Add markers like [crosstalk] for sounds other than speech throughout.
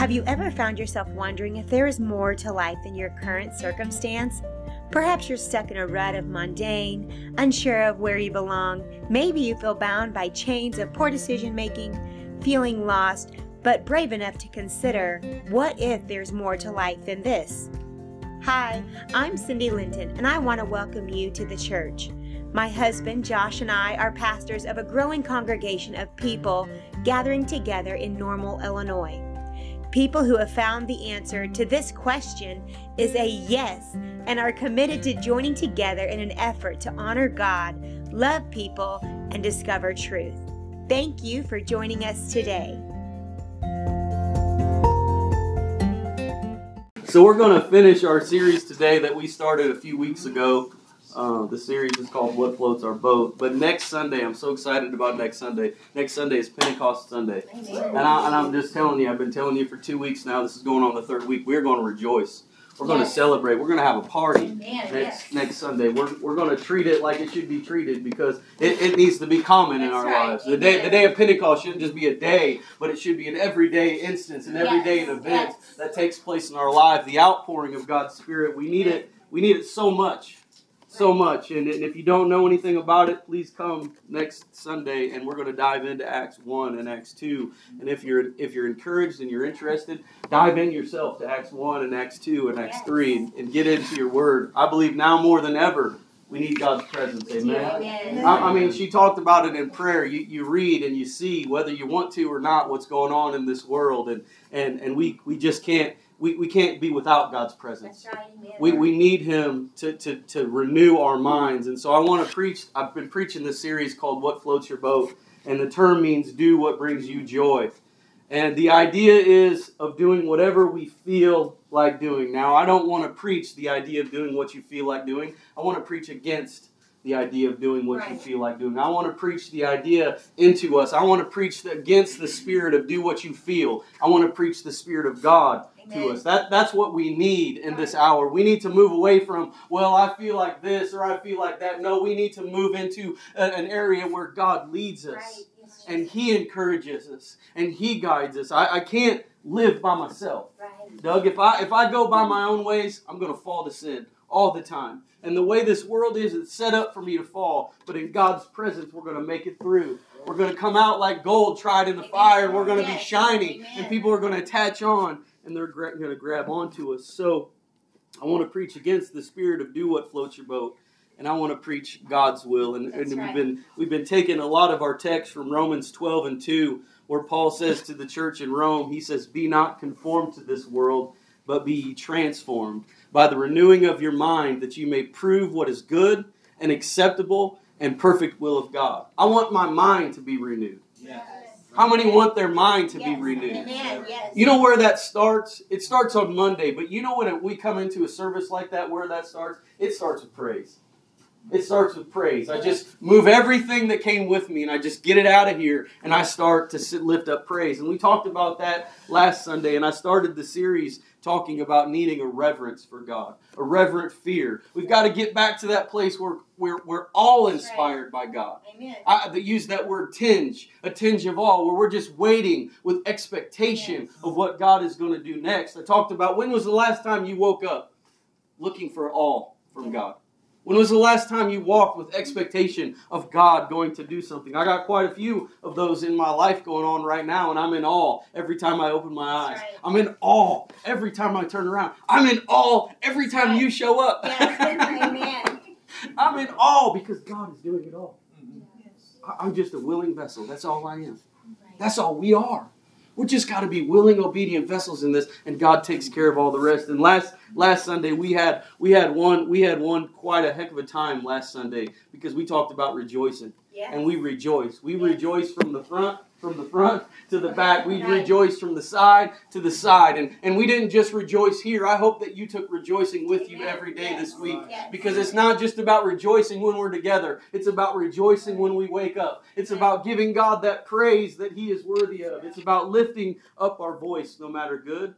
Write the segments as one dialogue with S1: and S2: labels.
S1: Have you ever found yourself wondering if there is more to life than your current circumstance? Perhaps you're stuck in a rut of mundane, unsure of where you belong. Maybe you feel bound by chains of poor decision making, feeling lost, but brave enough to consider what if there's more to life than this? Hi, I'm Cindy Linton, and I want to welcome you to the church. My husband, Josh, and I are pastors of a growing congregation of people gathering together in Normal, Illinois. People who have found the answer to this question is a yes and are committed to joining together in an effort to honor God, love people, and discover truth. Thank you for joining us today.
S2: So, we're going to finish our series today that we started a few weeks ago. Uh, the series is called What Floats Our Boat. But next Sunday, I'm so excited about next Sunday. Next Sunday is Pentecost Sunday. And, I, and I'm just telling you, I've been telling you for two weeks now, this is going on the third week. We're going to rejoice. We're going to celebrate. We're going to have a party next
S3: yes.
S2: next Sunday. We're, we're going to treat it like it should be treated because it, it needs to be common in our
S3: right.
S2: lives. The day the day of Pentecost shouldn't just be a day, but it should be an everyday instance, an everyday
S3: Yes.
S2: event
S3: Yes.
S2: that takes place in our lives. The outpouring of God's Spirit. We need it. We need it so much, so much. And, and if you don't know anything about it, please come next Sunday, and we're going to dive into Acts one and Acts two. And if you're if you're encouraged and you're interested, dive in yourself to Acts one and Acts two and Acts
S3: Yes.
S2: three, and, and get into your Word. I believe now more than ever. We need God's presence. Amen. I, I mean, she talked about it in prayer. You, you read and you see whether you want to or not what's going on in this world, and and, and we, we just can't we, we can't be without God's presence.
S3: That's right.
S2: We, we need Him to, to, to renew our minds, and so I want to preach. I've been preaching this series called "What Floats Your Boat," and the term means "do what brings you joy." And the idea is of doing whatever we feel like doing. Now, I don't want to preach the idea of doing what you feel like doing. I want to preach against the idea of doing what you feel like doing. I want to preach the idea into us. I want to preach against the spirit of do what you feel. I want to preach the spirit of God to us. That that's what we need in this hour. We need to move away from well, I feel like this or I feel like that. No, we need to move into a- an area where God leads us
S3: Right.
S2: And He encourages us and He guides us. I, I can't live by myself.
S3: Right.
S2: Doug, if I if I go by my own ways, I'm gonna fall to sin all the time. And the way this world is, it's set up for me to fall. But in God's presence, we're gonna make it through. We're gonna come out like gold tried in the
S3: Amen.
S2: fire, and we're gonna be
S3: Yes.
S2: shiny,
S3: Amen.
S2: and people are gonna attach on, and they're gra- gonna grab onto us. So, I want to preach against the spirit of do what floats your boat, and I want to preach God's will. And, and we've been we've been taking a lot of our text from Romans 12 and 2, where Paul says to the church in Rome, he says, "Be not conformed to this world, but be ye transformed by the renewing of your mind, that you may prove what is good and acceptable and perfect will of God." I want my mind to be renewed. How many want their mind to be renewed?
S3: Yes.
S2: You know where that starts? It starts on Monday, but you know when we come into a service like that, where that starts? It starts with praise. It starts with praise. I just move everything that came with me and I just get it out of here and I start to sit, lift up praise. And we talked about that last Sunday, and I started the series talking about needing a reverence for God, a reverent fear. We've got to get back to that place where we're, we're all inspired by God.
S3: Amen.
S2: I use that word tinge, a tinge of all, where we're just waiting with expectation
S3: Yes.
S2: of what God is going to do next. I talked about when was the last time you woke up looking for all from God? When was the last time you walked with expectation of God going to do something? I got quite a few of those in my life going on right now, and I'm in awe every time I open my eyes.
S3: Right.
S2: I'm in awe every time I turn around. I'm in awe every time you show up.
S3: Yes. Amen. [laughs]
S2: I'm in awe because God is doing it all. Mm-hmm. I- I'm just a willing vessel. That's all I am. That's all we are. We just got to be willing, obedient vessels in this, and God takes care of all the rest. And last last Sunday we had we had one we had one quite a heck of a time last Sunday because we talked about rejoicing and we rejoice. We rejoice from the front, from the front to the back. We rejoice from the side to the side. And, and we didn't just rejoice here. I hope that you took rejoicing with you every day this week because it's not just about rejoicing when we're together. It's about rejoicing when we wake up. It's about giving God that praise that He is worthy of. It's about lifting up our voice no matter good,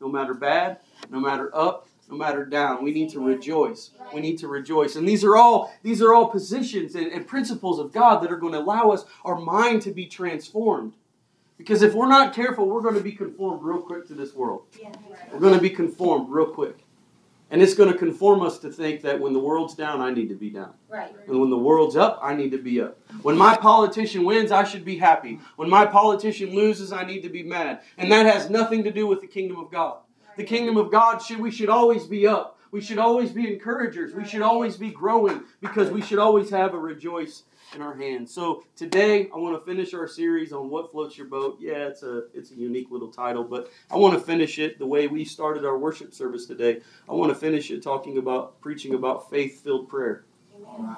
S2: no matter bad, no matter up, no matter down. We need to rejoice. We need to rejoice. And these are all these are all positions and, and principles of God that are going to allow us our mind to be transformed. Because if we're not careful, we're going to be conformed real quick to this world. We're going to be conformed real quick. And it's going to conform us to think that when the world's down, I need to be down.
S3: Right.
S2: And when the world's up, I need to be up. When my politician wins, I should be happy. When my politician loses, I need to be mad. And that has nothing to do with the kingdom of God. The kingdom of God should we should always be up. We should always be encouragers. We should always be growing because we should always have a rejoice in our hands. So today I want to finish our series on what floats your boat. Yeah, it's a it's a unique little title, but I want to finish it the way we started our worship service today. I want to finish it talking about preaching about faith-filled prayer.
S3: Amen.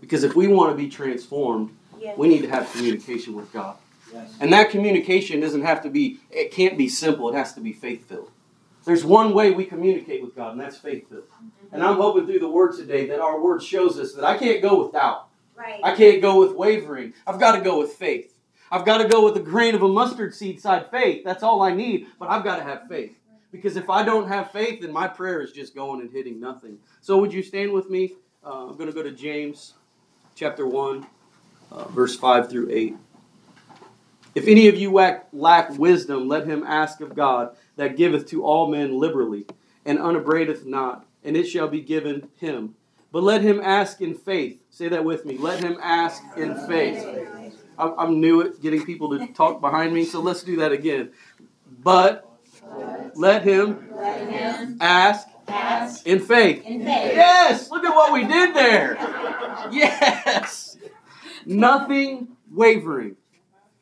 S2: Because if we want to be transformed,
S3: Yes.
S2: we need to have communication with God.
S4: Yes.
S2: And that communication doesn't have to be, it can't be simple, it has to be faith filled. There's one way we communicate with God, and that's faith filled. And I'm hoping through the word today that our word shows us that I can't go with doubt.
S3: Right.
S2: I can't go with wavering. I've got to go with faith. I've got to go with a grain of a mustard seed side faith. That's all I need, but I've got to have faith. Because if I don't have faith, then my prayer is just going and hitting nothing. So would you stand with me? Uh, I'm going to go to James chapter 1, uh, verse 5 through 8. If any of you lack wisdom, let him ask of God that giveth to all men liberally, and upbraideth not, and it shall be given him. But let him ask in faith. Say that with me. Let him ask in faith. I'm, new at getting people to talk behind me, so let's do that again. But let him
S3: Let him
S2: ask
S3: ask
S2: in faith.
S3: in faith.
S2: Yes, look at what we did there. Yes. Nothing wavering.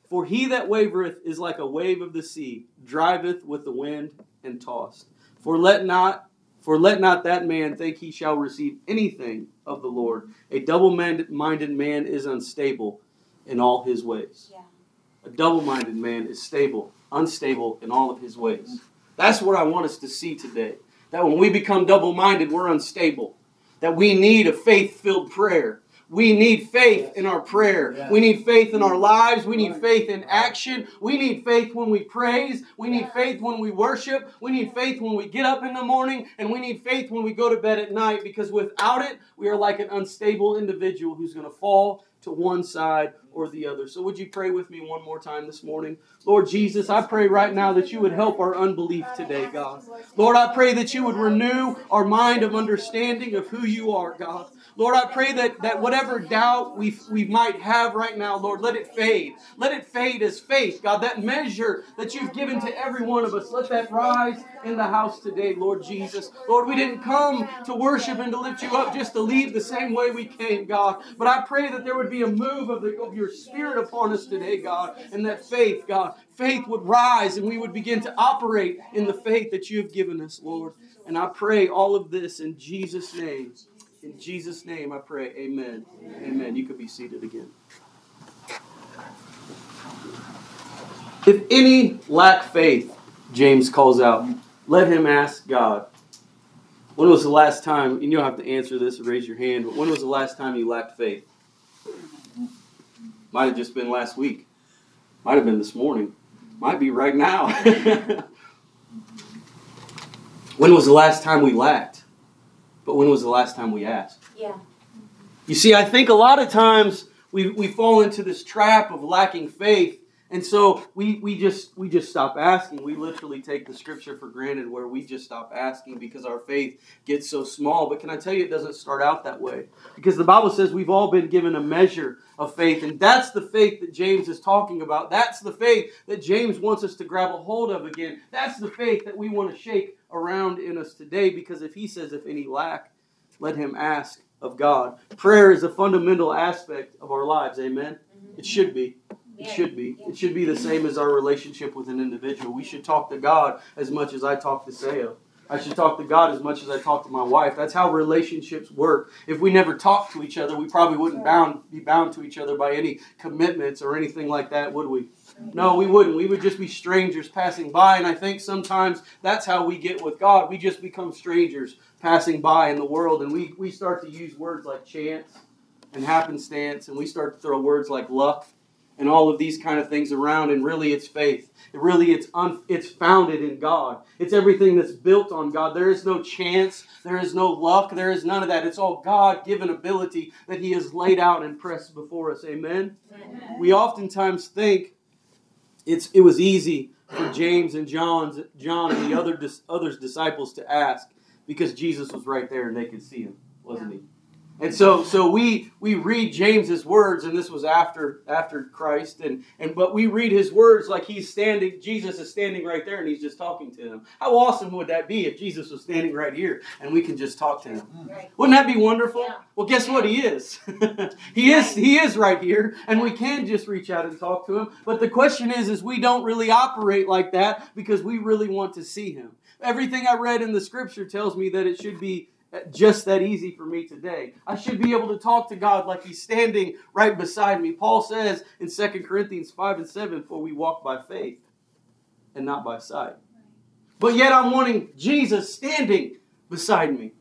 S2: For he that wavereth is like a wave of the sea, driveth with the wind and tossed. For let not for let not that man think he shall receive anything of the Lord. A double-minded man is unstable in all his ways.
S3: Yeah.
S2: A double-minded man is stable, unstable in all of his ways. That's what I want us to see today. That when we become double-minded, we're unstable. That we need a faith-filled prayer. We need faith in our prayer.
S4: Yes.
S2: We need faith in our lives. We need faith in action. We need faith when we praise. We need faith when we worship. We need faith when we get up in the morning. And we need faith when we go to bed at night because without it, we are like an unstable individual who's going to fall to one side or the other. So, would you pray with me one more time this morning? Lord Jesus, I pray right now that you would help our unbelief today, God. Lord, I pray that you would renew our mind of understanding of who you are, God. Lord, I pray that, that whatever doubt we, we might have right now, Lord, let it fade. Let it fade as faith, God. That measure that you've given to every one of us, let that rise in the house today, Lord Jesus. Lord, we didn't come to worship and to lift you up just to leave the same way we came, God. But I pray that there would be a move of, the, of your spirit upon us today, God, and that faith, God, faith would rise and we would begin to operate in the faith that you have given us, Lord. And I pray all of this in Jesus' name. In Jesus' name I pray. Amen. Amen. You could be seated again. If any lack faith, James calls out, let him ask God. When was the last time, you don't have to answer this or raise your hand, but when was the last time you lacked faith? Might have just been last week. Might have been this morning. Might be right now. [laughs] when was the last time we lacked? But when was the last time we asked?
S3: Yeah.
S2: You see, I think a lot of times we, we fall into this trap of lacking faith, and so we, we just we just stop asking. We literally take the scripture for granted where we just stop asking because our faith gets so small. But can I tell you it doesn't start out that way? Because the Bible says we've all been given a measure of faith, and that's the faith that James is talking about. That's the faith that James wants us to grab a hold of again. That's the faith that we want to shake around in us today because if he says if any lack, let him ask of God. Prayer is a fundamental aspect of our lives. Amen. Mm-hmm. It should be. It should be. It should be the same as our relationship with an individual. We should talk to God as much as I talk to Sayo. I should talk to God as much as I talk to my wife. That's how relationships work. If we never talked to each other, we probably wouldn't bound be bound to each other by any commitments or anything like that, would we? No, we wouldn't. We would just be strangers passing by. And I think sometimes that's how we get with God. We just become strangers passing by in the world. And we, we start to use words like chance and happenstance. And we start to throw words like luck and all of these kind of things around. And really, it's faith. It really, it's, un, it's founded in God. It's everything that's built on God. There is no chance. There is no luck. There is none of that. It's all God given ability that He has laid out and pressed before us. Amen? We oftentimes think it's it was easy for James and John's John and the other dis, others disciples to ask because Jesus was right there and they could see him, wasn't he? And so, so we we read James's words, and this was after after Christ, and and but we read his words like he's standing. Jesus is standing right there, and he's just talking to him. How awesome would that be if Jesus was standing right here and we can just talk to him? Mm.
S3: Right.
S2: Wouldn't that be wonderful?
S3: Yeah.
S2: Well, guess what? He is. [laughs] he is. He is right here, and we can just reach out and talk to him. But the question is, is we don't really operate like that because we really want to see him. Everything I read in the scripture tells me that it should be just that easy for me today. I should be able to talk to God like He's standing right beside me. Paul says in 2 Corinthians 5 and 7 For we walk by faith and not by sight. But yet I'm wanting Jesus standing beside me.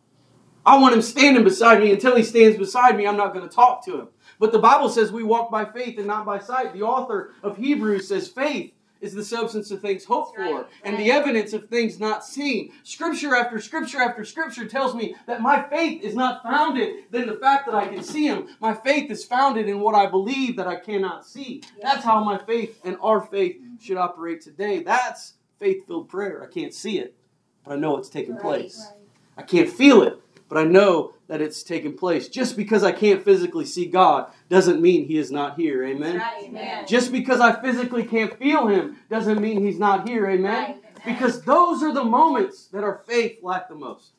S2: I want Him standing beside me. Until He stands beside me, I'm not going to talk to Him. But the Bible says we walk by faith and not by sight. The author of Hebrews says faith is the substance of things hoped
S3: That's
S2: for
S3: right,
S2: and the evidence of things not seen. Scripture after scripture after scripture tells me that my faith is not founded in the fact that I can see Him. My faith is founded in what I believe that I cannot see. That's how my faith and our faith should operate today. That's faith filled prayer. I can't see it, but I know it's taking
S3: Right,
S2: place.
S3: right.
S2: I can't feel it, but I know that it's taking place. Just because I can't physically see God doesn't mean He is not here. Amen.
S3: Right, amen.
S2: Just because I physically can't feel Him doesn't mean He's not here. Amen.
S3: Right, amen.
S2: Because those are the moments that our faith lack the most.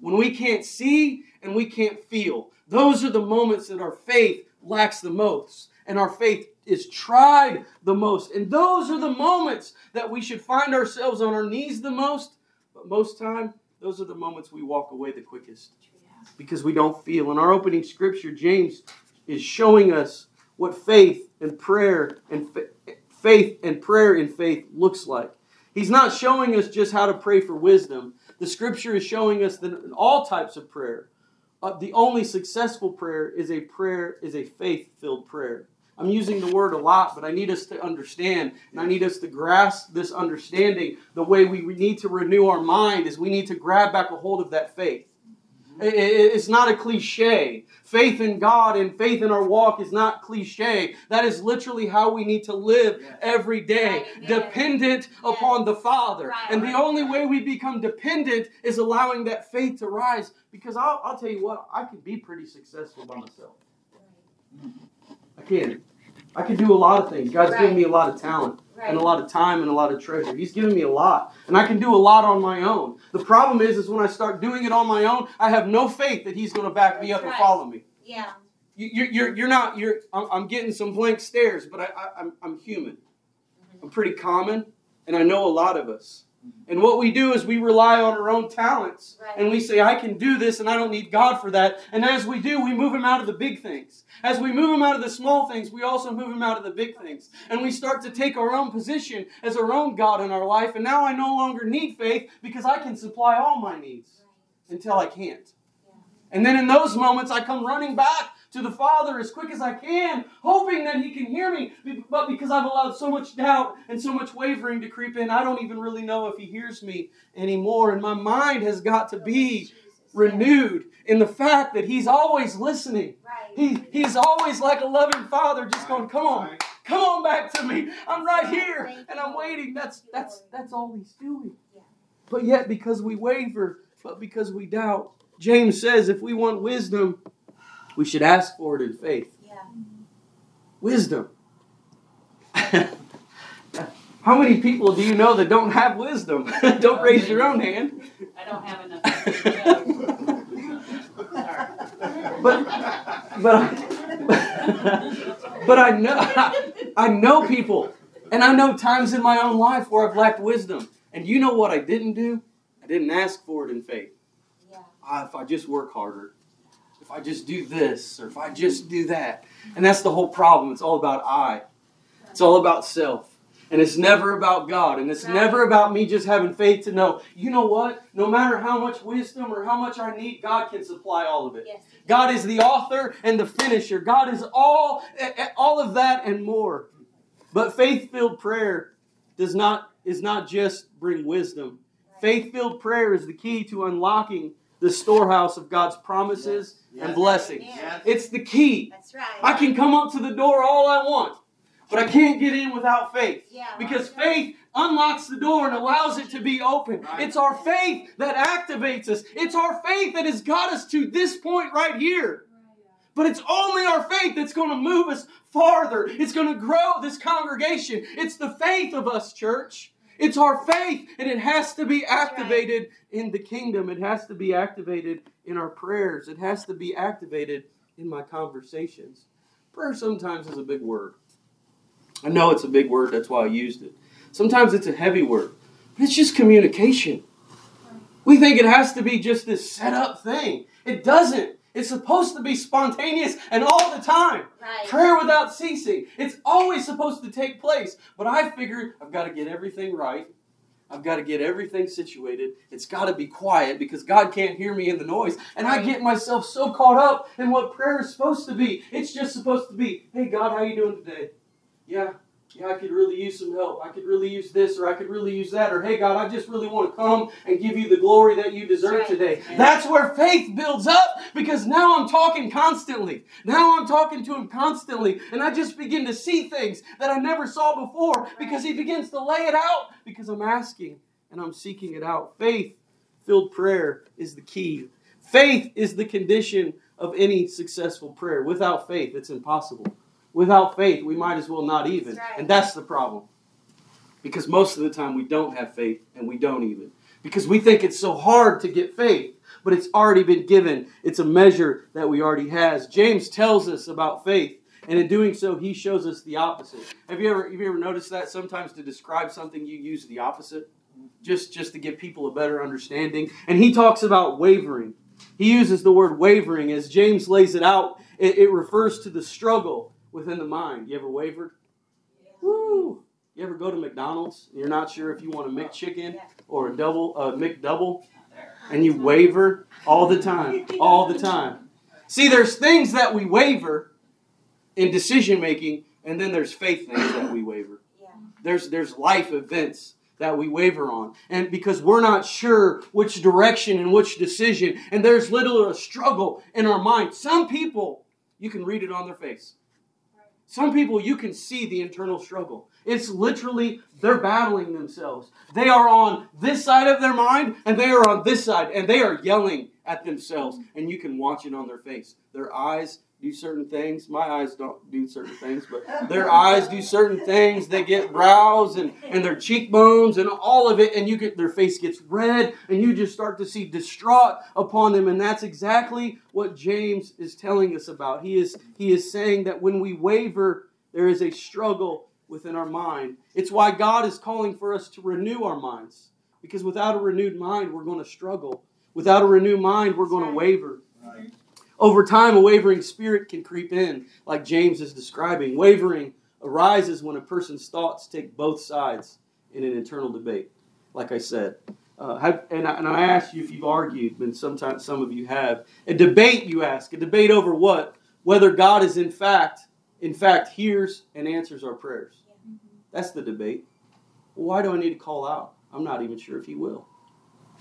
S2: When we can't see and we can't feel, those are the moments that our faith lacks the most. And our faith is tried the most. And those are the moments that we should find ourselves on our knees the most. But most time, those are the moments we walk away the quickest because we don't feel. In our opening scripture, James is showing us what faith and prayer and fa- faith and prayer in faith looks like. He's not showing us just how to pray for wisdom. The scripture is showing us that in all types of prayer, uh, the only successful prayer is a prayer is a faith-filled prayer. I'm using the word a lot, but I need us to understand and I need us to grasp this understanding. The way we need to renew our mind is we need to grab back a hold of that faith. It- it- It's not a cliche. Faith in God and faith in our walk is not cliche. That is literally how we need to live
S4: Yes.
S2: every day,
S3: Right, yes.
S2: dependent upon the Father.
S3: Right,
S2: and the only way we become dependent is allowing that faith to rise. Because I'll, I'll tell you what, I could be pretty successful by myself. I can. I can do a lot of things. God's given me a lot of talent
S3: Right.
S2: and a lot of time and a lot of treasure. He's given me a lot, and I can do a lot on my own. The problem is, is when I start doing it on my own, I have no faith that He's going to back me
S3: That's
S2: up and follow me.
S3: Yeah.
S2: You, you're, you're, you're not. You're. I'm, I'm getting some blank stares, but I, I, I'm, I'm human. Mm-hmm. I'm pretty common, and I know a lot of us. And what we do is we rely on our own talents,
S3: Right.
S2: and we say, "I can do this, and I don't need God for that." And as we do, we move Him out of the big things. As we move Him out of the small things, we also move Him out of the big things, and we start to take our own position as our own God in our life. And now I no longer need faith because I can supply all my needs until I can't. And then in those moments, I come running back to the Father as quick as I can, hoping that He can hear me. But because I've allowed so much doubt and so much wavering to creep in, I don't even really know if He hears me anymore. And my mind has got to be renewed in the fact that He's always listening. He, he's always like a loving father, just going, "Come on, come on back to me. I'm right here, and I'm waiting." That's that's that's all He's doing. But yet, because we waver, but because we doubt, James says, if we want wisdom, we should ask for it in faith.
S3: Yeah.
S2: Wisdom. [laughs] How many people do you know that don't have wisdom? [laughs] don't raise your own hand.
S5: I don't have enough.
S2: But but I, [laughs] but I know I know people, and I know times in my own life where I've lacked wisdom. And you know what I didn't do? I didn't ask for it in faith.
S3: Yeah.
S2: Ah, if I just work harder, if I just do this, or if I just do that. And that's the whole problem. It's all about I. It's all about self. And it's never about God. And it's never about me just having faith to know, you know what? No matter how much wisdom or how much I need, God can supply all of it.
S3: Yes.
S2: God is the author and the finisher. God is all, all of that and more. But faith-filled prayer does not is not just bring wisdom. Faith-filled prayer is the key to unlocking the storehouse of God's promises
S4: Yes.
S2: and blessings.
S3: Yes.
S2: It's the key.
S3: That's right.
S2: I can come up to the door all I want. but I can't get in without faith.
S3: Yeah.
S2: Because faith unlocks the door and allows it to be open. It's our faith that activates us. It's our faith that has got us to this point right here. But it's only our faith that's going to move us farther. It's going to grow this congregation. It's the faith of us, church. It's our faith, and it has to be activated in the kingdom. It has to be activated in our prayers. It has to be activated in my conversations. Prayer sometimes is a big word. I know it's a big word, that's why I used it. Sometimes it's a heavy word, but it's just communication. We think it has to be just this set up thing. It doesn't. It's supposed to be spontaneous and all the time.
S3: Right.
S2: Prayer without ceasing. It's always supposed to take place. But I figured I've got to get everything right. I've got to get everything situated. It's got to be quiet because God can't hear me in the noise. And I get myself so caught up in what prayer is supposed to be. It's just supposed to be, hey God, how you doing today? Yeah, yeah, I could really use some help. I could really use this or I could really use that. Or hey God, I just really want to come and give you the glory that you deserve
S3: Right.
S2: today. That's where faith builds up because now I'm talking constantly. Now I'm talking to him constantly. And I just begin to see things that I never saw before because he begins to lay it out because I'm asking and I'm seeking it out. Faith filled prayer is the key. Faith is the condition of any successful prayer. Without faith, it's impossible. Without faith, we might as well not even.
S3: That's right.
S2: And that's the problem. Because most of the time we don't have faith and we don't even. Because we think it's so hard to get faith, but it's already been given. It's a measure that we already has. James tells us about faith, and in doing so, he shows us the opposite. Have you ever have you ever noticed that sometimes to describe something you use the opposite? Just just to give people a better understanding. And he talks about wavering. He uses the word wavering as James lays it out. It, it refers to the struggle within the mind. You ever wavered? Woo! You ever go to McDonald's and you're not sure if you want a McChicken or a double a McDouble, and you waver all the time, all the time. See, there's things that we waver in decision making, and then there's faith things that we waver.
S3: Yeah.
S2: There's there's life events that we waver on, and because we're not sure which direction and which decision, and there's little a struggle in our mind. Some people, you can read it on their face. Some people, you can see the internal struggle. It's literally, they're battling themselves. They are on this side of their mind, and they are on this side, and they are yelling at themselves, and you can watch it on their face. Their eyes do certain things. My eyes don't do certain things, but their eyes do certain things. They get brows and, and their cheekbones and all of it, and you get their face gets red, and you just start to see distraught upon them. And that's exactly what James is telling us about. He is he is saying that when we waver, there is a struggle within our mind. It's why God is calling for us to renew our minds. Because without a renewed mind, we're going to struggle. Without a renewed mind, we're going to waver. Over time, a wavering spirit can creep in, like James is describing. Wavering arises when a person's thoughts take both sides in an internal debate, like I said. Uh, have, and, I, and I asked you if you've argued, and sometimes some of you have. A debate, you ask. A debate over what? Whether God is in fact, in fact, hears and answers our prayers. That's the debate. Well, why do I need to call out? I'm not even sure if He will.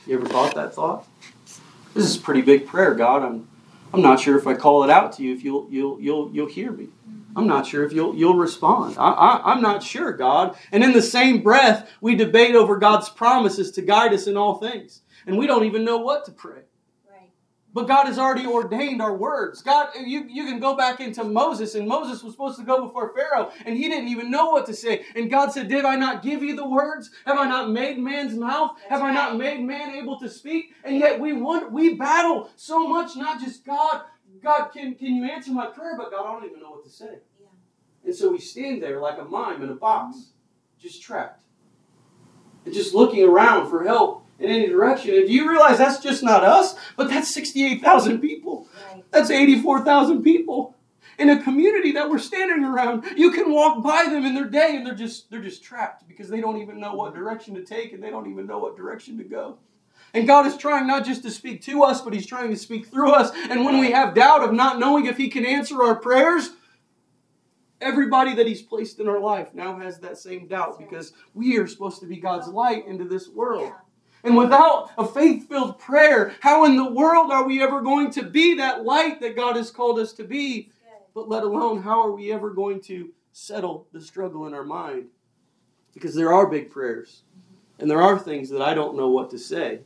S2: You ever thought that thought? This is a pretty big prayer, God. I'm I'm not sure if I call it out to you if you'll you'll you'll you'll hear me. I'm not sure if you'll you'll respond. I, I, I'm not sure, God. And in the same breath, we debate over God's promises to guide us in all things, and we don't even know what to pray.
S3: Right.
S2: But God has already ordained our words. God, you, you can go back into Moses, and Moses was supposed to go before Pharaoh, and he didn't even know what to say. And God said, Did I not give you the words? Have I not made man's mouth?
S3: That's
S2: Have I not made man able to speak? And yet we want, we battle so much, not just God, God, can, can you answer my prayer? But God, I don't even know what to say.
S3: Yeah.
S2: And so we stand there like a mime in a box, just trapped. And just looking around for help in any direction. And do you realize that's just not us? But that's 68,000 people. That's 84,000 people in a community that we're standing around. You can walk by them in their day and they're just they're just trapped because they don't even know what direction to take and they don't even know what direction to go. And God is trying not just to speak to us, but He's trying to speak through us. And when we have doubt of not knowing if He can answer our prayers, everybody that He's placed in our life now has that same doubt because we are supposed to be God's light into this world. And without a faith filled prayer, how in the world are we ever going to be that light that God has called us to be? But let alone, how are we ever going to settle the struggle in our mind. Because there are big prayers, and there are things that I don't know what to say.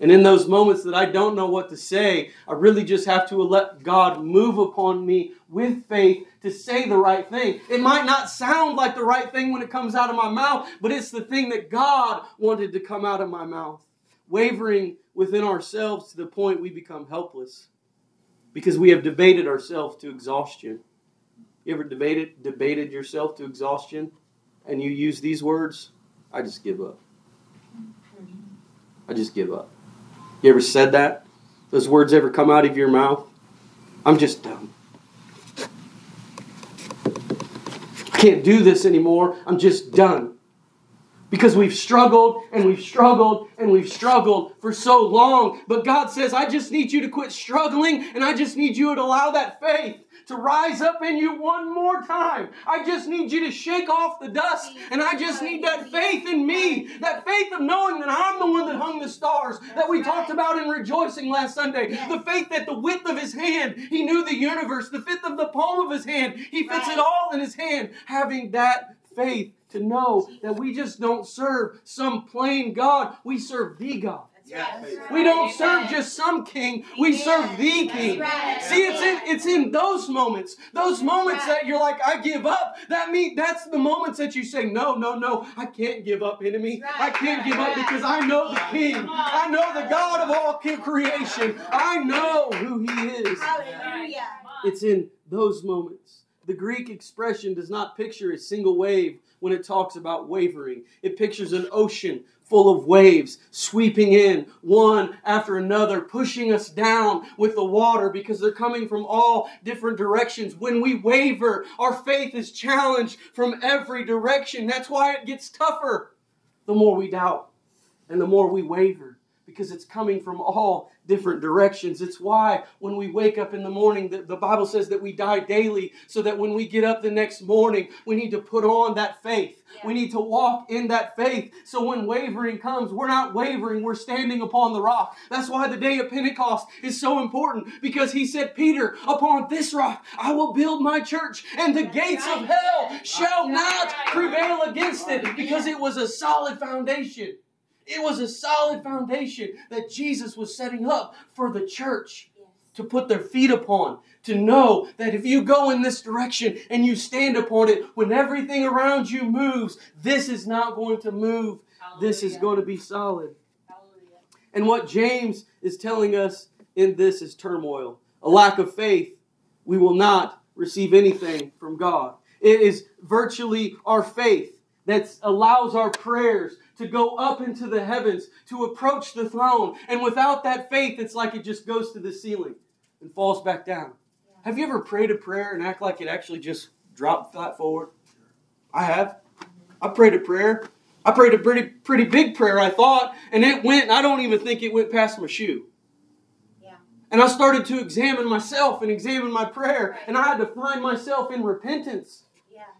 S2: And in those moments that I don't know what to say, I really just have to let God move upon me with faith to say the right thing. It might not sound like the right thing when it comes out of my mouth, but it's the thing that God wanted to come out of my mouth. Wavering within ourselves to the point we become helpless because we have debated ourselves to exhaustion. You ever debated debated yourself to exhaustion and you use these words? I just give up. I just give up. You ever said that? Those words ever come out of your mouth? I'm just done. I can't do this anymore. I'm just done. Because we've struggled and we've struggled and we've struggled for so long. But God says, I just need you to quit struggling and I just need you to allow that faith to rise up in you one more time. I just need you to shake off the dust and I just need that faith in me. That faith of knowing that I'm the one that hung the stars that we talked about in rejoicing last Sunday. The faith that the width of his hand, he knew the universe. The fifth of the palm of his hand, he fits it all in his hand. Having that faith to know that we just don't serve some plain God, we serve the God. We don't serve just some king, we serve the king. See, it's in it's in those moments, those moments that you're like, I give up. That mean that's the moments that you say, No, no, no, I can't give up, enemy. I can't give up because I know the king. I know the God of all creation. I know who he is.
S3: Hallelujah.
S2: It's in those moments. The Greek expression does not picture a single wave when it talks about wavering. It pictures an ocean full of waves sweeping in one after another, pushing us down with the water because they're coming from all different directions. When we waver, our faith is challenged from every direction. That's why it gets tougher the more we doubt and the more we waver because it's coming from all different directions. It's why when we wake up in the morning, the, the, Bible says that we die daily, so that when we get up the next morning, we need to put on that faith. Yeah. We need to walk in that faith. So when wavering comes, we're not wavering, we're standing upon the rock. That's why the day of Pentecost is so important because he said, Peter, upon this rock I will build my church, and the gates of hell shall not prevail against it because it was a solid foundation. It was a solid foundation that Jesus was setting up for the church to put their feet upon. To know that if you go in this direction and you stand upon it, when everything around you moves, this is not going to move. Hallelujah. This is going to be solid. Hallelujah. And what James is telling us in this is turmoil. A lack of faith, we will not receive anything from God. It is virtually our faith that allows our prayers to go up into the heavens, to approach the throne. And without that faith, it's like it just goes to the ceiling and falls back down. Yeah. Have you ever prayed a prayer and act like it actually just dropped flat forward? I have. I prayed a prayer. I prayed a pretty pretty big prayer, I thought, and it went, I don't even think it went past my shoe. Yeah. And I started to examine myself and examine my prayer, and I had to find myself in repentance.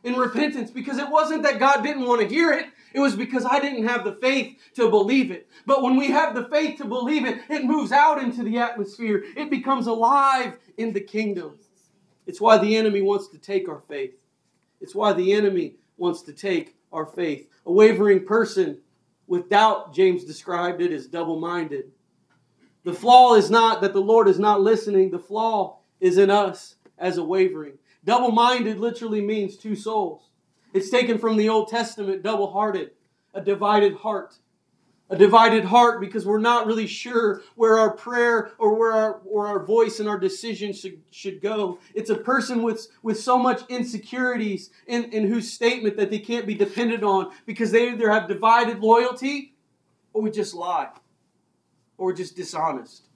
S2: In repentance, because it wasn't that God didn't want to hear it, it was because I didn't have the faith to believe it. But when we have the faith to believe it, it moves out into the atmosphere. It becomes alive in the kingdom. It's why the enemy wants to take our faith. It's why the enemy wants to take our faith. A wavering person with doubt, James described it as double minded. The flaw is not that the Lord is not listening, the flaw is in us as a wavering. Double minded literally means two souls. It's taken from the Old Testament, double hearted, a divided heart. A divided heart because we're not really sure where our prayer or where our, or our voice and our decision should, should go. It's a person with, with so much insecurities in, in whose statement that they can't be depended on because they either have divided loyalty or we just lie or we're just dishonest.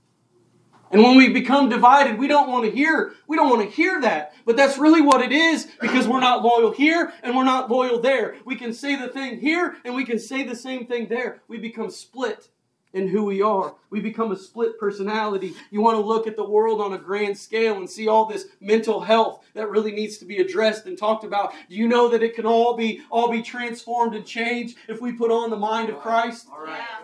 S2: And when we become divided, we don't want to hear, we don't want to hear that. But that's really what it is because we're not loyal here and we're not loyal there. We can say the thing here and we can say the same thing there. We become split in who we are. We become a split personality. You want to look at the world on a grand scale and see all this mental health that really needs to be addressed and talked about. Do you know that it can all be all be transformed and changed if we put on the mind of Christ?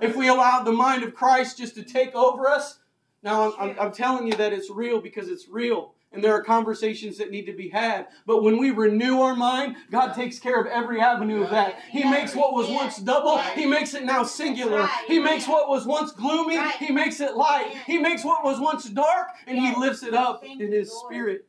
S2: If we allow the mind of Christ just to take over us, now, I'm, I'm, I'm, telling you that it's real because it's real. and there are conversations that need to be had. But when we renew our mind, God takes care of every avenue of that. He makes what was once double, He makes it now singular. He makes what was once gloomy, He makes it light. He makes what was once dark, and He lifts it up in His Spirit.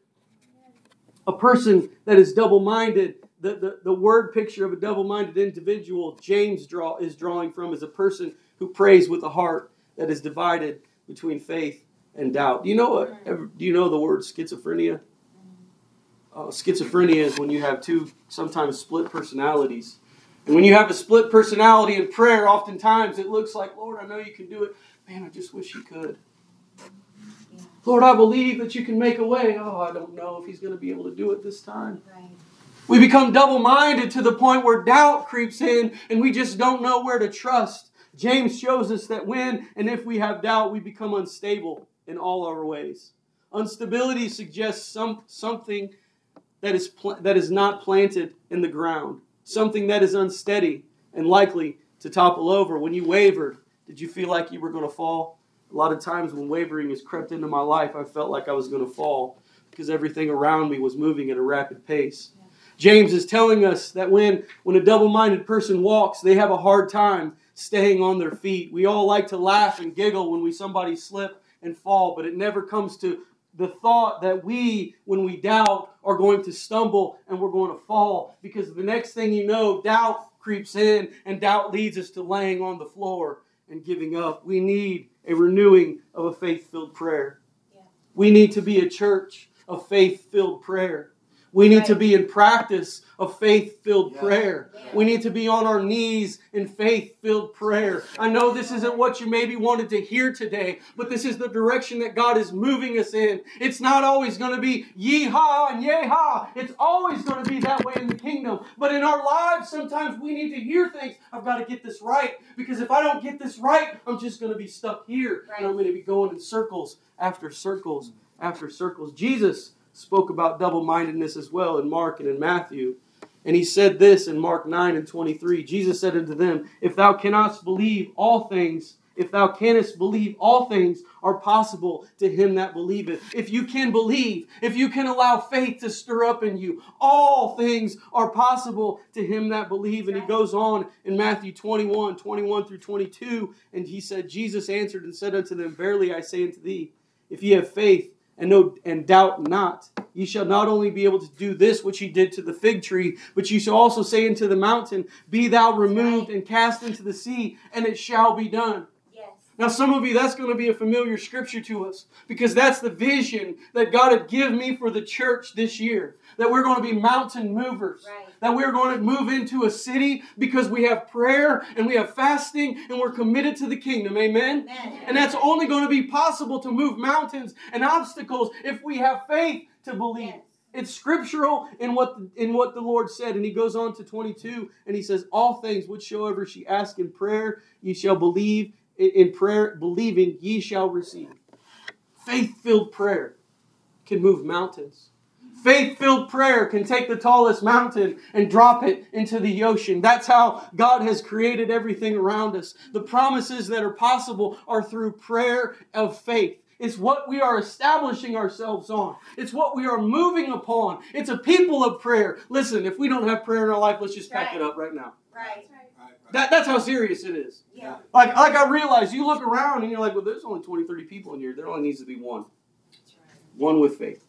S2: A person that is double minded, the, the, the word picture of a double minded individual James draw, is drawing from is a person who prays with a heart that is divided between faith and doubt. Do you know what? Do you know the word schizophrenia? Uh, schizophrenia is when you have two sometimes split personalities. And when you have a split personality in prayer, oftentimes it looks like, Lord, I know you can do it. Man, I just wish you could. Lord, I believe that you can make a way. Oh, I don't know if he's going to be able to do it this time.
S3: Right.
S2: We become double minded to the point where doubt creeps in and we just don't know where to trust. James shows us that when and if we have doubt, we become unstable in all our ways. Instability suggests some, something that is, pl- that is not planted in the ground, something that is unsteady and likely to topple over. When you wavered, did you feel like you were going to fall? A lot of times when wavering has crept into my life, I felt like I was going to fall because everything around me was moving at a rapid pace. James is telling us that when, when a double minded person walks, they have a hard time staying on their feet. We all like to laugh and giggle when we somebody slip and fall, but it never comes to the thought that we, when we doubt, are going to stumble and we're going to fall because the next thing you know, doubt creeps in and doubt leads us to laying on the floor and giving up. We need a renewing of a faith filled prayer.
S3: Yeah.
S2: We need to be a church of faith filled prayer. We need to be in practice of faith filled
S4: Yeah.
S2: prayer.
S3: Yeah.
S2: We need to be on our knees in faith filled prayer. I know this isn't what you maybe wanted to hear today, but this is the direction that God is moving us in. It's not always going to be yee-haw and yay-haw. It's always going to be that way in the kingdom. But in our lives, sometimes we need to hear things. I've got to get this right because if I don't get this right, I'm just going to be stuck here and I'm going to be going in circles after circles after circles. Jesus spoke about double mindedness as well in Mark and in Matthew. And he said this in Mark 9 and 23. Jesus said unto them, If thou cannot believe all things, if thou canst believe all things are possible to him that believeth. If you can believe, if you can allow faith to stir up in you, all things are possible to him that believe. And he goes on in Matthew 21, 21 through 22, and he said, Jesus answered and said unto them, Verily I say unto thee, if ye have faith and no and doubt not, ye shall not only be able to do this which he did to the fig tree, but ye shall also say unto the mountain, Be thou removed and cast into the sea, and it shall be done. Now, some of you, that's going to be a familiar scripture to us because that's the vision that God had given me for the church this year. That we're going to be mountain movers.
S3: Right.
S2: That we're going to move into a city because we have prayer and we have fasting and we're committed to the kingdom. Amen?
S3: Amen.
S2: And that's only going to be possible to move mountains and obstacles if we have faith to believe.
S3: Yes.
S2: It's scriptural in what in what the Lord said, and He goes on to 22, and He says, "All things whatsoever she ask in prayer, ye shall believe in- in prayer, believing ye shall receive." Faith-filled prayer can move mountains. Faith-filled prayer can take the tallest mountain and drop it into the ocean. That's how God has created everything around us. The promises that are possible are through prayer of faith. It's what we are establishing ourselves on. It's what we are moving upon. It's a people of prayer. Listen, if we don't have prayer in our life, let's just pack it up right now.
S3: Right.
S2: That, that's how serious it is.
S3: Yeah.
S2: Like, like I realize you look around and you're like, well, there's only 20, 30 people in here. There only needs to be one. One with faith.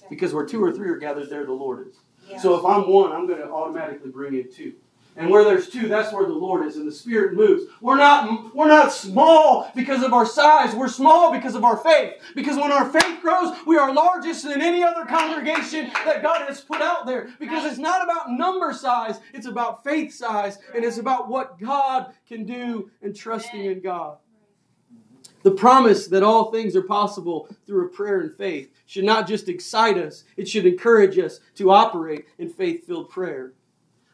S3: Right.
S2: Because where two or three are gathered, there the Lord is.
S3: Yeah.
S2: So if I'm one, I'm going to automatically bring in two. And where there's two, that's where the Lord is, and the Spirit moves. We're not, we're not small because of our size. We're small because of our faith. Because when our faith grows, we are largest than any other congregation that God has put out there. Because it's not about number size, it's about faith size, and it's about what God can do and trusting in God. The promise that all things are possible through a prayer and faith should not just excite us, it should encourage us to operate in faith filled prayer.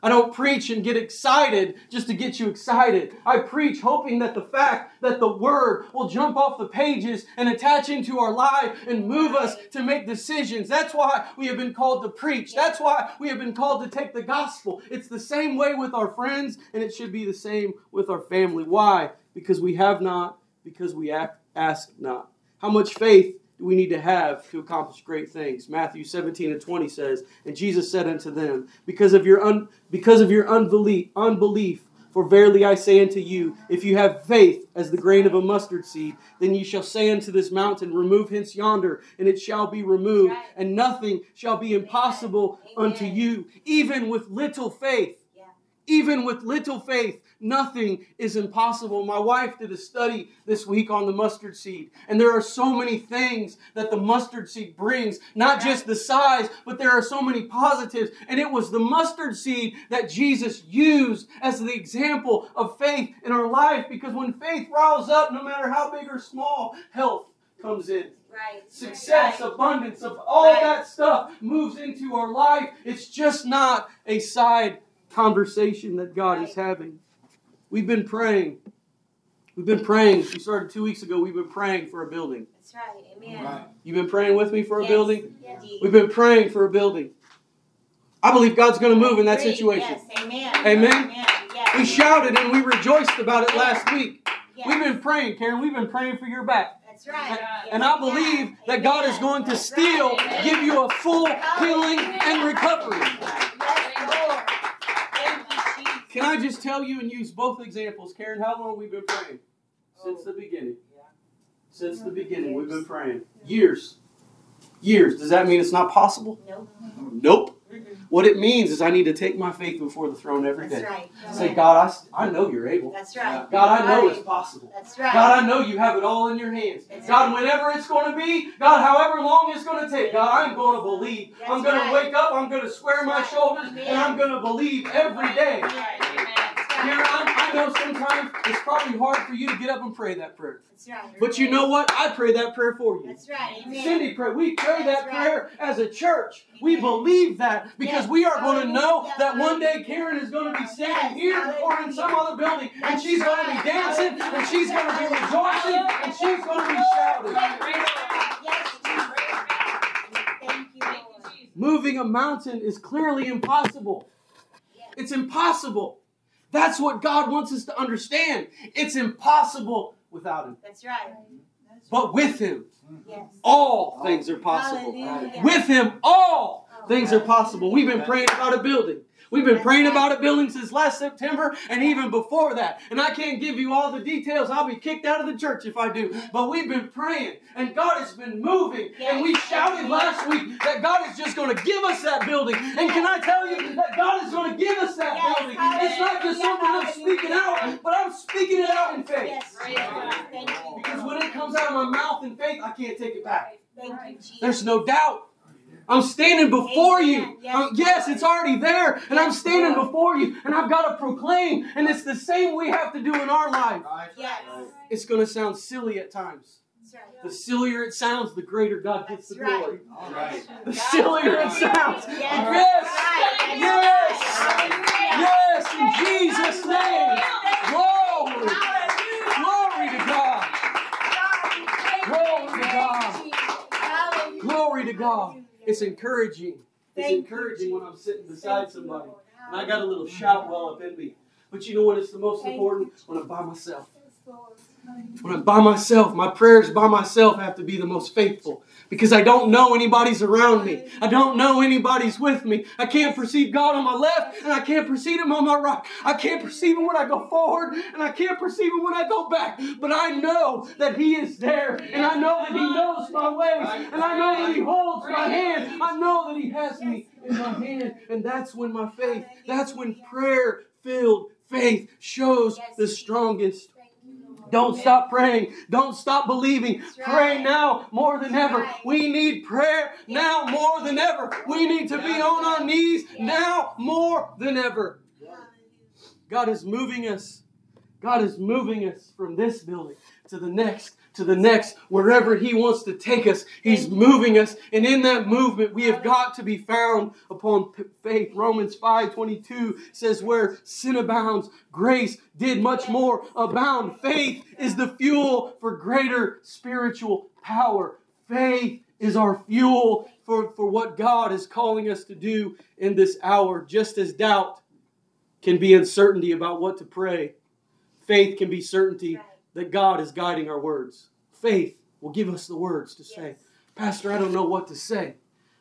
S2: I don't preach and get excited just to get you excited. I preach hoping that the fact that the word will jump off the pages and attach into our life and move us to make decisions. That's why we have been called to preach. That's why we have been called to take the gospel. It's the same way with our friends, and it should be the same with our family. Why? Because we have not, because we ask not. How much faith we need to have to accomplish great things? Matthew 17 and 20 says, And Jesus said unto them, Because of your un, because of your unbelief, unbelief, for verily I say unto you, if you have faith as the grain of a mustard seed, then ye shall say unto this mountain, Remove hence yonder, and it shall be removed, and nothing shall be impossible
S1: Amen.
S2: unto you. Even with little faith. Even with little faith, nothing is impossible. My wife did a study this week on the mustard seed, and there are so many things that the mustard seed brings, not just the size, but there are so many positives. And it was the mustard seed that Jesus used as the example of faith in our life because when faith riles up, no matter how big or small, health comes in
S1: Right.
S2: success,
S1: Right.
S2: abundance of all
S1: Right.
S2: that stuff moves into our life. It's just not a side conversation that God is having. We've been praying. We've been praying. We started two weeks ago. We've been praying for a building.
S1: That's right. Amen.
S2: You've been praying with me for a
S1: Yes,
S2: building?
S1: Indeed.
S2: We've been praying for a building. I believe God's going to move in that situation.
S1: Yes. Amen.
S2: Amen.
S1: Amen. Yes.
S2: We shouted and we rejoiced about it last week.
S1: Yes.
S2: We've been praying, Karen. We've been praying for your back.
S1: That's right.
S5: And-
S2: And I believe that God is going to
S1: That's
S2: still
S1: right.
S2: give you a full healing and recovery.
S1: Yes, Lord. Thank you, Jesus.
S2: Can I just tell you and use both examples? Karen, how long have we've been praying? Since the beginning. Since the beginning, we've been praying. Years. Years. Does that mean it's not possible?
S1: Nope.
S2: Nope. What it means is I need to take my faith before the throne every day.
S1: That's right.
S2: Say. God, I know you're able.
S1: That's right.
S2: God, I know
S1: Right.
S2: it's possible.
S1: That's right.
S2: God, I know you have it all in your hands.
S1: That's
S2: God,
S1: right.
S2: whenever it's going to be, God, however long it's going to take, God, I'm going to believe. I'm
S1: That's
S2: going to wake up, I'm going to square my shoulders,
S1: Amen.
S2: and I'm going to believe every day.
S1: Amen.
S5: Amen.
S2: Karen, I, I know sometimes it's probably hard for you to get up and pray that prayer.
S1: That's right.
S2: But you know what? I pray that prayer for you.
S1: That's right. Amen.
S2: Cindy pray. We pray that
S1: right.
S2: prayer as a church. We believe that because
S1: Yes.
S2: we are going to know that one day Karen is going to be standing here or in some other building and
S1: That's
S2: she's going to be dancing and she's going to be rejoicing and she's going to be shouting.
S1: Yes, Jesus. Thank you,
S5: Thank
S1: Lord.
S5: you, Jesus.
S2: Moving a mountain is clearly impossible. It's impossible. That's what God wants us to understand. It's impossible without Him.
S1: That's right.
S2: But with Him,
S1: Yes.
S2: all things are possible.
S1: Hallelujah.
S2: With Him, all oh, things are possible. We've been praying about a building. We've been praying about a building since last September and even before that. And I can't give you all the details. I'll be kicked out of the church if I do. But we've been praying and God has been moving. And we shouted last week that God is just going to give us that building. And can I tell you that God is going to give us that
S1: Yes,
S2: building? It's not just something I'm speaking out, but I'm speaking it out in faith.
S1: Yes.
S5: Praise God.
S1: Thank you.
S2: Because when it comes out of my mouth in faith, I can't take it back.
S1: Thank you, Jesus.
S2: There's no doubt. I'm standing before you.
S1: Yes.
S2: Um, yes, it's already there, and I'm standing
S1: Lord.
S2: before you, and I've got to proclaim. And it's the same we have to do in our life.
S1: Yes.
S2: It's going to sound silly at times.
S1: Right.
S2: The sillier it sounds, the greater God gets the
S1: That's right.
S2: glory.
S4: All right.
S2: The sillier it sounds.
S1: Yes.
S2: Yes. Yes. In Jesus' name. Glory. Glory to God. Glory to God. Glory to God. It's encouraging. It's
S1: Thank you,
S2: encouraging when I'm sitting beside
S1: Thank
S2: somebody.
S1: Lord.
S2: And I got a little shout well up in me. But you know what? It's the most
S1: Thank
S2: important?
S1: you,
S2: When I'm by myself. When I'm by myself, my prayers by myself have to be the most faithful. Because I don't know anybody's around me. I don't know anybody's with me. I can't perceive God on my left and I can't perceive Him on my right. I can't perceive Him when I go forward and I can't perceive Him when I go back. But I know that He is there and I know that He knows my ways and I know that He holds my hand. I know that He has me in my hand. And that's when my faith, that's when prayer filled faith shows the strongest.
S1: Thank you, Lord.
S2: Don't stop praying. Don't stop believing.
S1: That's
S2: Pray now more than
S1: That's
S2: ever.
S1: right.
S2: We need prayer now more than ever. We need to be on our knees now more than ever. God is moving us. God is moving us from this building to the next, to the next, wherever He wants to take us. He's moving us. And in that movement, we have got to be found upon faith. Romans 5 22 says, Where sin abounds, grace did much more abound. Faith is the fuel for greater spiritual power. Faith is our fuel for, for what God is calling us to do in this hour, just as doubt can be uncertainty about what to pray. Faith can be certainty that God is guiding our words. Faith will give us the words to say.
S1: Yes.
S2: Pastor, I don't know what to say.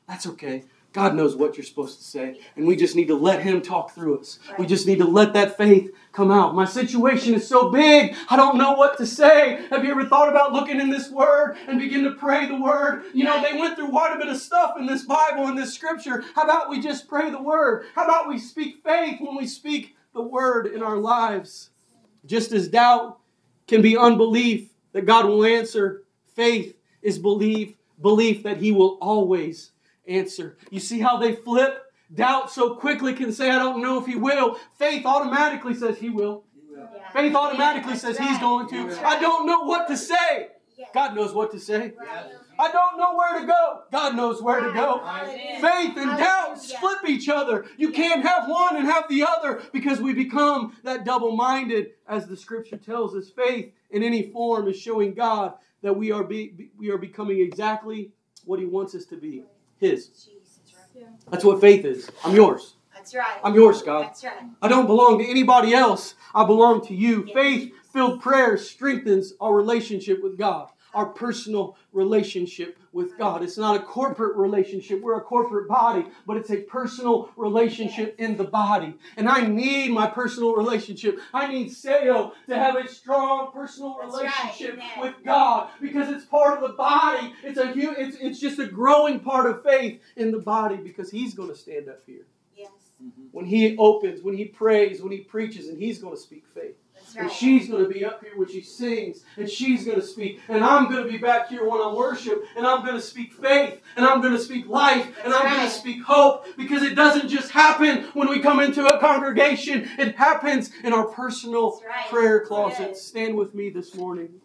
S2: That's okay. God knows what you're supposed to say, and we just need to let Him talk through us. We just need to let that faith come out. My situation is so big, I don't know what to say. Have you ever thought about looking in this Word and begin to pray the Word? You know, they went through quite a bit of stuff in this Bible and this Scripture. How about we just pray the Word? How about we speak faith when we speak the Word in our lives? Just as doubt can be unbelief that God will answer, faith is belief, belief that He will always answer. You see how they flip? Doubt so quickly can say, I don't know if he will. Faith automatically says he will.
S3: Yeah.
S2: Faith automatically
S3: That's
S2: says
S3: right.
S2: he's going to.
S3: That's
S2: I don't know what to say.
S3: Yeah.
S2: God knows what to say.
S3: Right.
S2: I don't know where to go. God knows where to go. Faith and doubt flip each other. You can't have one and have the other because we become that double minded, as the scripture tells us. Faith in any form is showing God that we are, be, we are becoming exactly what He wants us to be His. That's what faith is. I'm yours.
S3: That's right.
S2: I'm yours, God.
S3: That's right.
S2: I don't belong to anybody else. I belong to you. Faith filled prayer strengthens our relationship with God, our personal relationship with God. It's not a corporate relationship. We're a corporate body, but it's a personal relationship in the body. And I need my personal relationship. I need Seo to have a strong personal
S3: That's right.
S2: relationship with God because it's part of the body. It's a hu- it's, it's just a growing part of faith in the body because He's going to stand up here
S3: Yes. Mm-hmm.
S2: when he opens, when he prays, when he preaches, and he's going to speak faith.
S3: That's
S2: And she's going to be up here when she sings, and she's going to speak. And I'm going to be back here when I worship, and I'm going to speak faith, and I'm going to speak life, and I'm
S3: That's
S2: going to speak hope, because it doesn't just happen when we come into a congregation, it happens in our personal
S3: right.
S2: prayer
S3: That's
S2: closet.
S3: good.
S2: Stand with me this morning.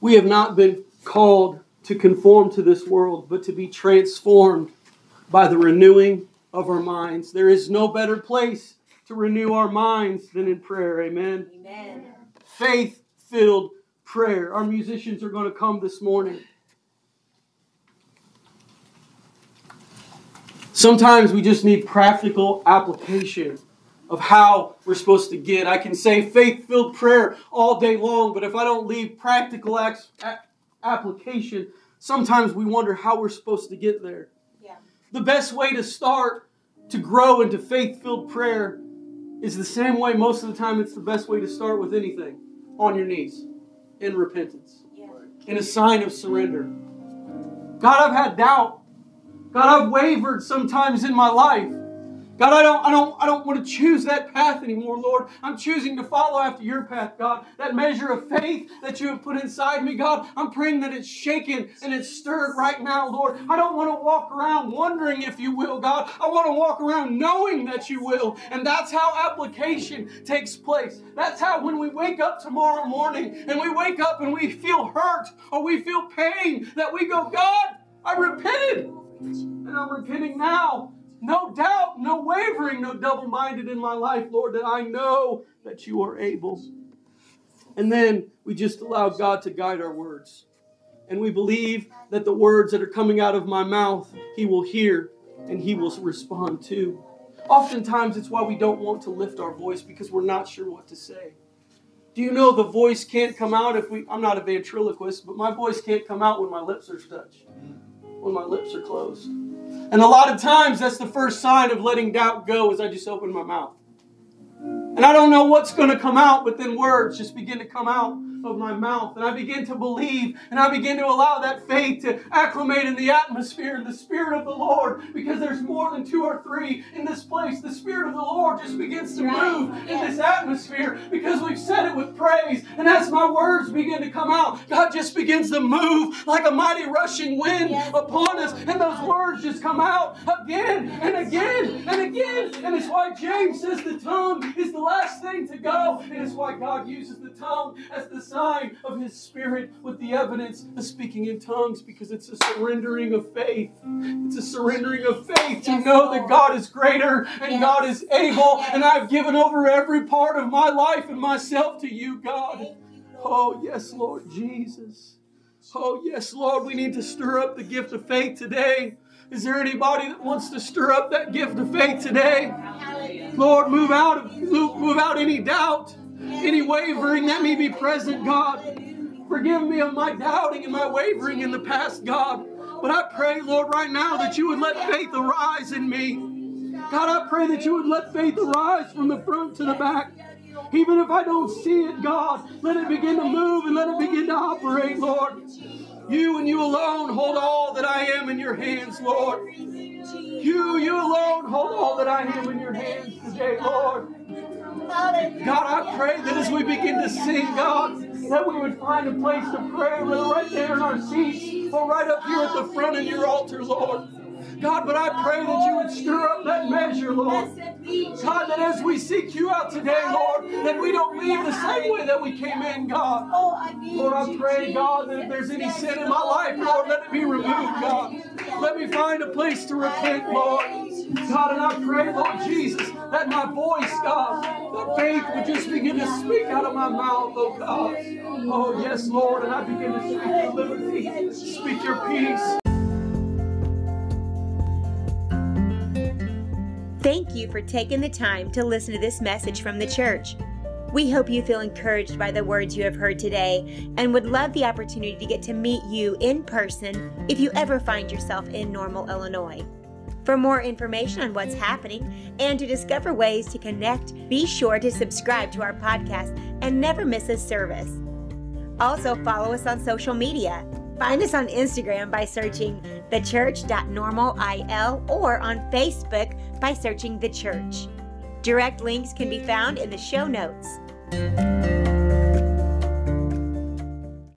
S2: We have not been called to conform to this world, but to be transformed by the renewing of our minds. There is no better place to renew our minds than in prayer. Amen.
S3: Amen.
S2: Faith filled prayer. Our musicians are going to come this morning. Sometimes we just need practical application of how we're supposed to get. I can say faith filled prayer all day long, but if I don't leave practical ac- application, sometimes we wonder how we're supposed to get there. The best way to start to grow into faith filled prayer is the same way most of the time it's the best way to start with anything on your knees in repentance,
S3: Yeah.
S2: in a sign of surrender. God, I've had doubt. God, I've wavered sometimes in my life. God, I don't, I don't, I don't want to choose that path anymore, Lord. I'm choosing to follow after your path, God. That measure of faith that you have put inside me, God, I'm praying that it's shaken and it's stirred right now, Lord. I don't want to walk around wondering if you will, God. I want to walk around knowing that you will. And that's how application takes place. That's how when we wake up tomorrow morning and we wake up and we feel hurt or we feel pain, that we go, God, I repented. And I'm repenting now. No doubt, no wavering, no double minded in my life, Lord, that I know that you are able. And then we just allow God to guide our words. And we believe that the words that are coming out of my mouth, He will hear and He will respond to. Oftentimes, it's why we don't want to lift our voice because we're not sure what to say. Do you know the voice can't come out if we, I'm not a ventriloquist, but my voice can't come out when my lips are touched, when my lips are closed. And a lot of times, that's the first sign of letting doubt go is I just open my mouth. And I don't know what's going to come out, but then words just begin to come out of my mouth. And I begin to believe and I begin to allow that faith to acclimate in the atmosphere and the Spirit of the Lord because there's more than two or three in this place. The Spirit of the Lord just begins to
S3: Right.
S2: move in this atmosphere because we've said it with praise. And as my words begin to come out, God just begins to move like a mighty rushing wind
S3: Yes.
S2: upon us. And those words just come out again and again and again. And it's why James says the tongue is the last thing to go. And it's why God uses the tongue as the sign of his spirit with the evidence of speaking in tongues because it's a surrendering of faith. It's a surrendering of faith to know that God is greater and
S3: Yes.
S2: God is able.
S3: Yes.
S2: And I've given over every part of my life and myself to you, God.
S3: You,
S2: Oh, yes, Lord Jesus. Oh, yes, Lord, we need to stir up the gift of faith today. Is there anybody that wants to stir up that gift of faith today? Lord, move out, move out any doubt, any wavering that may be present, God. Forgive me of my doubting and my wavering in the past, God. But I pray, Lord, right now that you would let faith arise in me. God, I pray that you would let faith arise from the front to the back. Even if I don't see it, God, let it begin to move and let it begin to operate, Lord. You and you alone hold all that I am in your hands, Lord. You, you alone hold all that I am in your hands today, Lord. God, I pray that as we begin to sing, God, that we would find a place to pray, whether right there in our seats or right up here at the front of your altar, Lord. God, but I pray that you would stir up that measure, Lord. God, that as we seek you out today, Lord, that we don't leave the same way that we came in, God. Lord, I pray, God, that if there's any sin in my life, Lord, let it be removed, God. Let me find a place to repent, Lord. God, and I pray, Lord Jesus, that my voice, God, that faith would just begin to speak out of my mouth, oh God. Oh, yes, Lord, and I begin to speak your liberty, speak your peace.
S1: Thank you for taking the time to listen to this message from the church. We hope you feel encouraged by the words you have heard today and would love the opportunity to get to meet you in person if you ever find yourself in Normal, Illinois. For more information on what's happening and to discover ways to connect, be sure to subscribe to our podcast and never miss a service. Also, follow us on social media. Find us on Instagram by searching thechurch.normalil or on Facebook by searching The Church. Direct links can be found in the show notes.